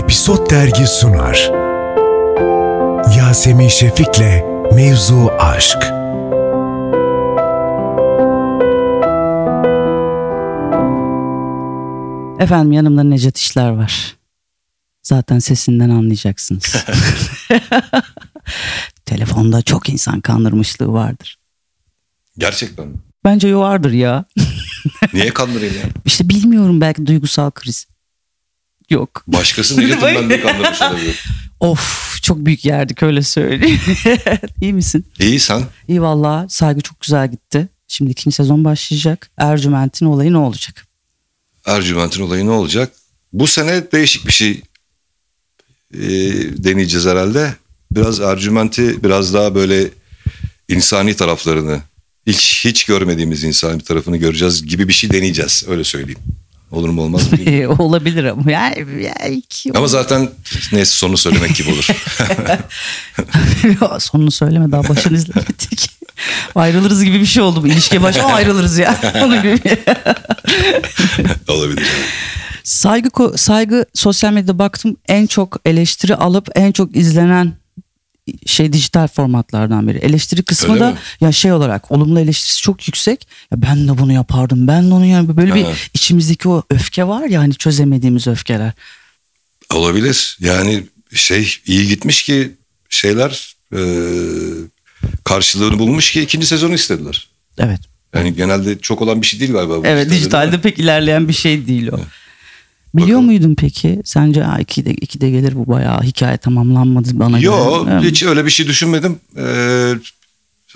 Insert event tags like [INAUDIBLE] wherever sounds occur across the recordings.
Episod Dergi sunar. Yasemin Şefik'le Mevzu Aşk. Efendim yanımda Necdet İşler var. Zaten sesinden anlayacaksınız. [LAUGHS] Telefonda çok insan kandırmışlığı vardır. Gerçekten mi? Bence vardır ya. Niye kandırayım ya? İşte bilmiyorum belki duygusal kriz. Yok. Başkası ben de kandırmış olabilir. Of çok büyük yerdik öyle söyleyeyim. [LAUGHS] İyi misin? İyi sen. İyi valla saygı çok güzel gitti. Şimdi ikinci sezon başlayacak. Ercüment'in olayı ne olacak? Ercüment'in olayı ne olacak? Bu sene değişik bir şey e, deneyeceğiz herhalde. Biraz Ercüment'i biraz daha böyle insani taraflarını hiç hiç görmediğimiz insani bir tarafını göreceğiz gibi bir şey deneyeceğiz. Öyle söyleyeyim. Olur mu olmaz mı. [LAUGHS] Olabilir ama yani, yani Ama zaten neyse sonu söylemek gibi olur. [LAUGHS] Sonunu söyleme daha başını izlemedik. ayrılırız gibi bir şey oldu bu ilişkiye başlama ayrılırız ya. [LAUGHS] Onun gibi. Olabilir. saygı saygı sosyal medyada baktım en çok eleştiri alıp en çok izlenen şey dijital formatlardan biri. Eleştiri kısmı Öyle da mi? ya şey olarak olumlu eleştirisi çok yüksek. Ya ben de bunu yapardım. Ben de onu yani böyle bir Ha. içimizdeki o öfke var ya hani çözemediğimiz öfkeler. Olabilir. Yani şey iyi gitmiş ki şeyler e, karşılığını bulmuş ki ikinci sezonu istediler. Evet. Yani genelde çok olan bir şey değil galiba. bu Evet dijitalde pek ilerleyen bir şey değil o. Biliyor Bakalım. muydun peki? Sence ha, iki de, iki de gelir bu bayağı hikaye tamamlanmadı bana Yo göre. Evet. hiç öyle bir şey düşünmedim. Ee,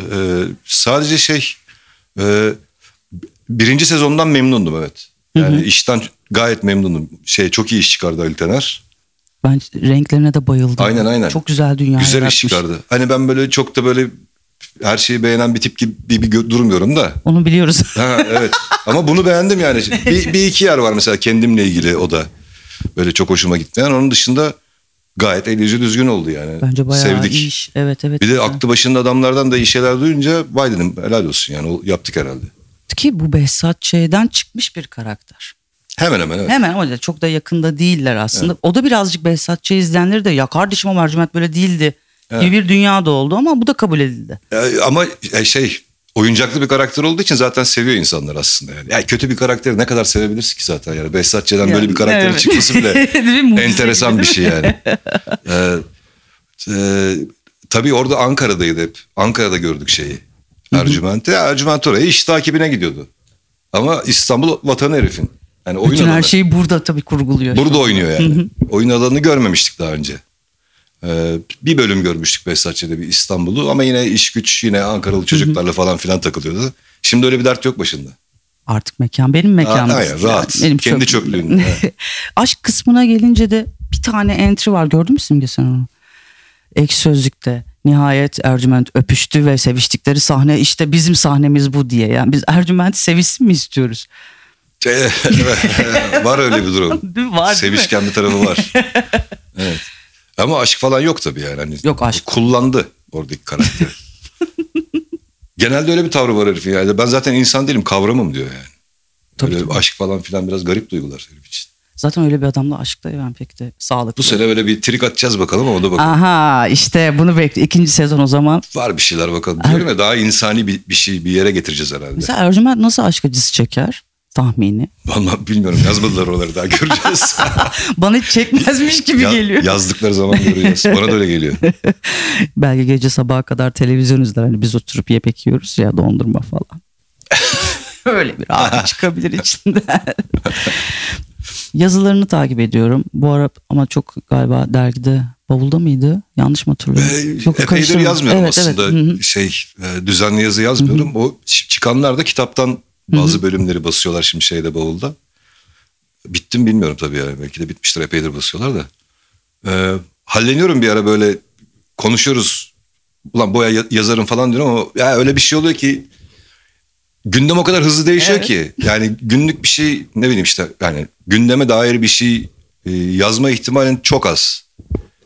e, sadece şey e, birinci sezondan memnundum evet. Yani işten gayet memnunum. Şey çok iyi iş çıkardı Ali Tener. Ben renklerine de bayıldım. Aynen, aynen. Çok güzel dünya Güzel yaratmış. iş çıkardı. Hani ben böyle çok da böyle her şeyi beğenen bir tip gibi bir durmuyorum da. Onu biliyoruz. [LAUGHS] Ha, evet. Ama bunu beğendim yani. [LAUGHS] Bir, bir iki yer var mesela kendimle ilgili o da. Böyle çok hoşuma gitmeyen. Onun dışında gayet el yüzü düzgün oldu yani. Bence bayağı Sevdik. iyi iş. Evet evet. Bir de aklı başında adamlardan da iyi şeyler duyunca vay dedim helal olsun yani o yaptık herhalde. Ki bu Behzat Ç'den çıkmış bir karakter. Hemen hemen evet. Hemen da çok da yakında değiller aslında. O da birazcık Behzat Ç izleyenleri de ya kardeşim o mercimek böyle değildi. Gibi bir dünyada oldu ama bu da kabul edildi. Ee, ama e, şey oyuncaklı bir karakter olduğu için zaten seviyor insanlar aslında yani. yani kötü bir karakteri ne kadar sevebilirsin ki zaten yani. Behzat Ç'den böyle bir karakterin Evet. çıkması bile [LAUGHS] enteresan bir şey yani. Ee, [LAUGHS] e, tabii orada Ankara'daydı hep. Ankara'da gördük şeyi. Ercüment'i. Ercüment oraya iş takibine gidiyordu. Ama İstanbul vatanı herifin. Yani oyun Bütün her alanı. şeyi burada tabii kurguluyor. Burada oynuyor yani. oyun alanını görmemiştik daha önce. Ee, bir bölüm görmüştük Behzatçı'da bir İstanbul'u ama yine iş güç yine Ankaralı çocuklarla falan filan takılıyordu. Şimdi öyle bir dert yok başında. Artık mekan benim mekanım. Aa, aynen, rahat. Kendi çöplüğünde, [LAUGHS] evet. Aşk kısmına gelince de bir tane entry var gördün mü Simge sen onu? Ek sözlükte nihayet Ercüment öpüştü ve seviştikleri sahne işte bizim sahnemiz bu diye. Yani biz Ercüment sevişsin mi istiyoruz? [LAUGHS] var öyle bir durum. Var? Sevişken bir tarafı var. [LAUGHS] Ama aşk falan yok tabii yani. Hani Yok, aşk. Kullandı oradaki karakteri. [LAUGHS] Genelde öyle bir tavrı var herifin. Yani ben zaten insan değilim kavramım diyor yani. Tabii, tabii. aşk falan filan biraz garip duygular herif için. Zaten öyle bir adamla aşkta ben pek de sağlıklı. Bu sene böyle bir trik atacağız bakalım ama o da bakalım. Aha işte bunu bekle. İkinci sezon o zaman. Var bir şeyler bakalım. Diyorum ya daha insani bir, bir şey bir yere getireceğiz herhalde. Mesela Ercüment nasıl aşk acısı çeker? Tahmini. Vallahi bilmiyorum yazmadılar oraları daha göreceğiz. [LAUGHS] Bana hiç çekmezmiş gibi Ya- geliyor. Yazdıkları zaman göreceğiz. Bana da öyle geliyor. [LAUGHS] Belki gece sabaha kadar televizyon izler. Hani biz oturup yemek yiyoruz ya dondurma falan. [LAUGHS] Öyle bir abi çıkabilir içinden. Yazılarını takip ediyorum. Bu ara ama çok galiba dergide bavulda mıydı? Yanlış mı hatırlıyorum? Ee, Yok, epeydir yazmıyorum Evet, evet. aslında. Hı hı. Şey e, düzenli yazı yazmıyorum. O ç- çıkanlar da kitaptan bazı bölümleri basıyorlar şimdi şeyde bavulda. Bitti mi bilmiyorum tabii yani. Belki de bitmiştir epeydir basıyorlar da. Ee, halleniyorum bir ara böyle konuşuyoruz. Ulan boya ya- yazarım falan diyorum ama ya öyle bir şey oluyor ki gündem o kadar hızlı değişiyor Evet. ki. Yani günlük bir şey ne bileyim işte yani gündeme dair bir şey e, yazma ihtimalin çok az.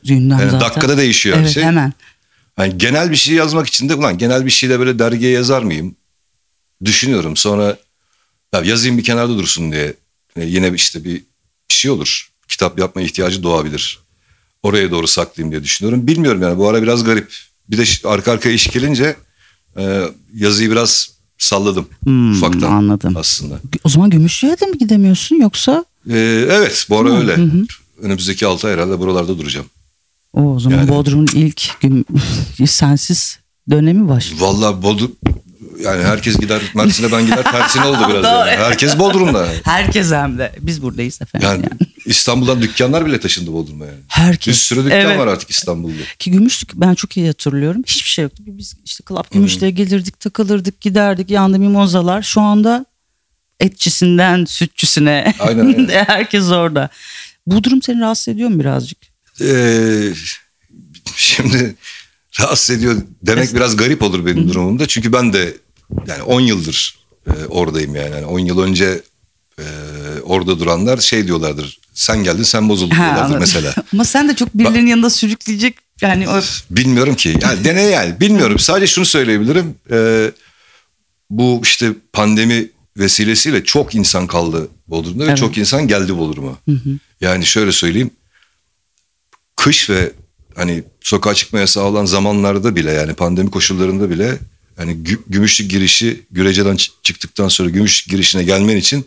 Gündem Yani zaten. dakikada değişiyor her evet, şey. hemen. Yani genel bir şey yazmak için de ulan genel bir şeyle böyle dergiye yazar mıyım? Düşünüyorum. Sonra ya yazayım bir kenarda dursun diye. E, yine işte bir şey olur. kitap yapma ihtiyacı doğabilir. Oraya doğru saklayayım diye düşünüyorum. Bilmiyorum yani bu ara biraz garip. Bir de arka arkaya iş gelince e, yazıyı biraz salladım Hmm, ufaktan anladım. aslında. O zaman Gümüşlü'ye de mi gidemiyorsun yoksa? Ee, evet bu ara Hı, öyle. hı hı. Önümüzdeki 6 ay herhalde buralarda duracağım. O, o zaman Yani- Bodrum'un ilk gün [LAUGHS] sensiz dönemi başlıyor. Vallahi Bodrum yani herkes gider Mersin'e ben gider tersine oldu biraz. [LAUGHS] Yani. Herkes Bodrum'da. Herkes hem de. Biz buradayız efendim. Yani yani. İstanbul'dan dükkanlar bile taşındı Bodrum'a yani. Herkes. Bir sürü dükkan Evet. var artık İstanbul'da. Ki Gümüşlük ben çok iyi hatırlıyorum. Hiçbir şey yoktu. Biz işte Club Gümüşlüğe gelirdik, takılırdık, giderdik. Yanında mimozalar. Şu anda etçisinden sütçüsüne Aynen, aynen. [LAUGHS] herkes orada. Bu durum seni rahatsız ediyor mu birazcık? Ee, şimdi rahatsız ediyor demek biraz garip olur benim durumumda. Çünkü ben de yani 10 yıldır e, oradayım yani. yani 10 yıl önce e, orada duranlar şey diyorlardır. Sen geldin sen bozuldun Ha, diyorlardır anladım. mesela. [LAUGHS] Ama sen de çok birilerinin yanında sürükleyecek yani o Bilmiyorum ki. Yani dene yani. Bilmiyorum. Sadece şunu söyleyebilirim. Ee, bu işte pandemi vesilesiyle çok insan kaldı Bodrum'da ve Evet. çok insan geldi Bodrum'a. Yani şöyle söyleyeyim. Kış ve hani sokağa çıkma yasağı olan zamanlarda bile yani pandemi koşullarında bile hani gü- Gümüşlük girişi Güreceden çıktıktan sonra Gümüşlük girişine gelmen için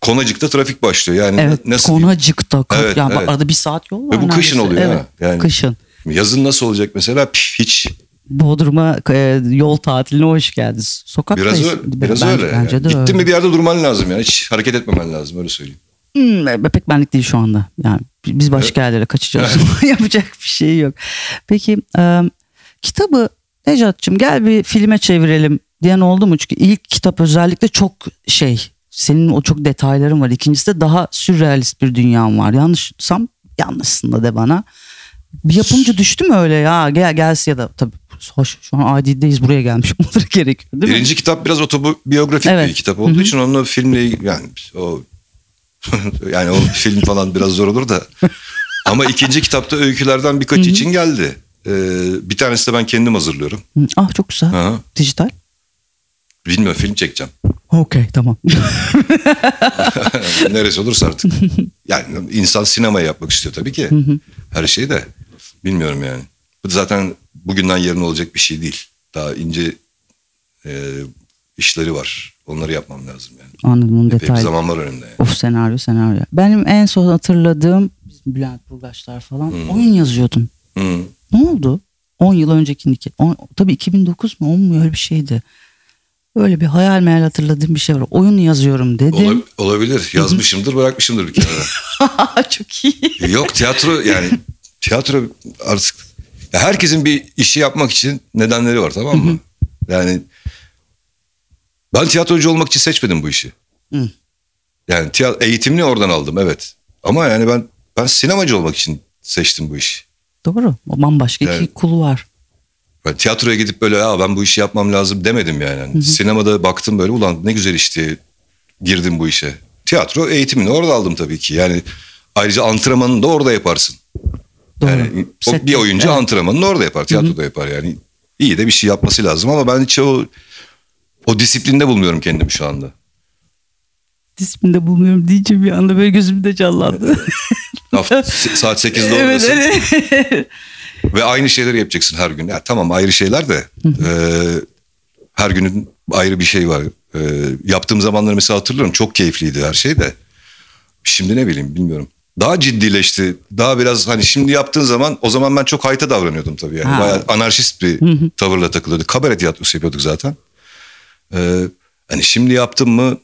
Konacık'ta trafik başlıyor. Yani evet nasıl? Konacık'ta Evet, yani evet. arada bir saat yol var. Ve bu kışın neredeyse. oluyor evet. ha. Yani- Kışın. Yazın nasıl olacak mesela? Pif, hiç Bodrum'a e, yol tatiline hoş geldiniz. Sokaktayız. Biraz öyle. Biraz bence, öyle. Bence yani. de Gittin öyle. mi bir yerde durman lazım yani. Hiç hareket etmemen lazım öyle söyleyeyim. Hmm, pek benlik değil şu anda. Yani biz başka yerlere kaçacağız. [LAUGHS] Yapacak bir şey yok. Peki e, kitabı Necat'cığım gel bir filme çevirelim diyen oldu mu? Çünkü ilk kitap özellikle çok şey senin o çok detayların var. İkincisi de daha sürrealist bir dünyan var. Yanlışsam yanlışsın da de bana. Bir yapımcı düştü mü öyle ya gel gelsin ya da tabii hoş şu an adideyiz buraya gelmiş [LAUGHS] olmaları gerekiyor değil mi? Birinci kitap biraz otobiyografik Evet. bir kitap olduğu için onunla filmle yani o [LAUGHS] yani o film falan biraz zor olur da. Ama ikinci kitapta öykülerden birkaç için geldi. Ee, bir tanesi de ben kendim hazırlıyorum. Ah çok güzel. Aha. Dijital. Bilmiyorum film çekeceğim. Okey tamam. [LAUGHS] Neresi olursa artık. Yani insan sinemaya yapmak istiyor tabii ki. Her şey de. Bilmiyorum yani. Bu zaten bugünden yarın olacak bir şey değil. Daha ince e, işleri var. Onları yapmam lazım yani. Anladım onun Epey detaylı. zaman var önümde yani. Of senaryo senaryo. Benim en son hatırladığım Bülent Burgaçlar falan oyun yazıyordum. Hı. Ne oldu? 10 yıl önceki on, tabii 2009 mu 10 mu öyle bir şeydi. Öyle bir hayal meyal hatırladığım bir şey var. Oyun yazıyorum dedim. Ola- olabilir. Yazmışımdır, bırakmışımdır bir kenara. [LAUGHS] Çok iyi. Yok tiyatro yani tiyatro artık ya herkesin bir işi yapmak için nedenleri var tamam mı? Yani ben tiyatrocu olmak için seçmedim bu işi. Hı. Yani tiya- eğitimini oradan aldım evet. Ama yani ben ben sinemacı olmak için seçtim bu işi. Doğru. O bambaşka Yani- iki kulu var. Ben tiyatroya gidip böyle ya ben bu işi yapmam lazım demedim yani. Yani Sinemada baktım böyle ulan ne güzel iş diye girdim bu işe. Tiyatro eğitimini orada aldım tabii ki. Yani ayrıca antrenmanını da orada yaparsın. Doğru. Yani o Sette, bir oyuncu evet. antrenmanını orada yapar, tiyatroda yapar yani. İyi de bir şey yapması lazım ama ben hiç o o disiplinde bulmuyorum kendimi şu anda. Disiplinde bulmuyorum deyince bir anda böyle gözümde canlandı. [LAUGHS] Saat 8'de evet, oradasın evet. [LAUGHS] ve aynı şeyleri yapacaksın her gün. Ya tamam ayrı şeyler de e, her günün ayrı bir şey var. E, yaptığım zamanları mesela hatırlıyorum çok keyifliydi her şey de. Şimdi ne bileyim bilmiyorum. Daha ciddileşti. Daha biraz hani şimdi yaptığın zaman o zaman ben çok hayta davranıyordum tabii yani. Ha. Bayağı anarşist bir tavırla takılıyorduk. Kabare tiyatrosu yapıyorduk zaten. Ee, hani şimdi yaptım mı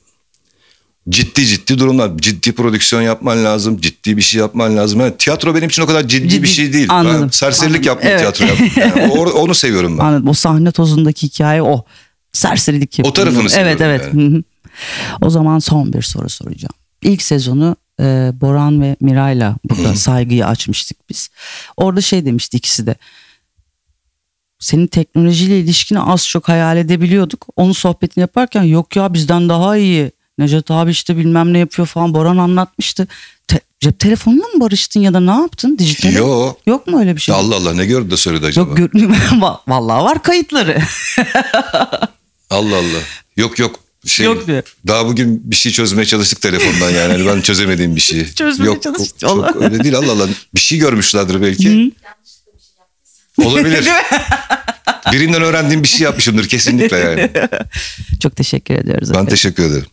ciddi ciddi durumlar. Ciddi prodüksiyon yapman lazım. Ciddi bir şey yapman lazım. Yani tiyatro benim için o kadar ciddi, Ciddi, bir şey değil. anladım, Ben serserilik anladım. yaptım Evet. tiyatro yaptım. [LAUGHS] Yani o- onu seviyorum ben. Anladım. O sahne tozundaki hikaye o. Serserilik yapıyor. tarafını Evet seviyorum evet. yani. Hı hı. O zaman son bir soru soracağım. İlk sezonu e, Boran ve Miray'la burada saygıyı açmıştık biz. Orada şey demişti ikisi de. Senin teknolojiyle ilişkini az çok hayal edebiliyorduk. Onun sohbetini yaparken yok ya bizden daha iyi. Necdet abi işte bilmem ne yapıyor falan Boran anlatmıştı. Te- cep telefonuyla mı barıştın ya da ne yaptın? Dijital. Yo. Yok mu öyle bir şey? Allah Allah ne gördü de söyledi acaba? Yok gör- [LAUGHS] Va- vallahi var kayıtları. [LAUGHS] Allah Allah. Yok yok. şey, Yok diyor. Daha bugün bir şey çözmeye çalıştık telefondan yani. Hani ben çözemediğim bir şeyi. [LAUGHS] Çözmeye Yok, çalıştık, Çok, öyle değil Allah Allah. Bir şey görmüşlerdir belki. Olabilir. Birinden öğrendiğim bir şey yapmışımdır kesinlikle yani. Çok teşekkür ediyoruz. Ben efendim. teşekkür ederim.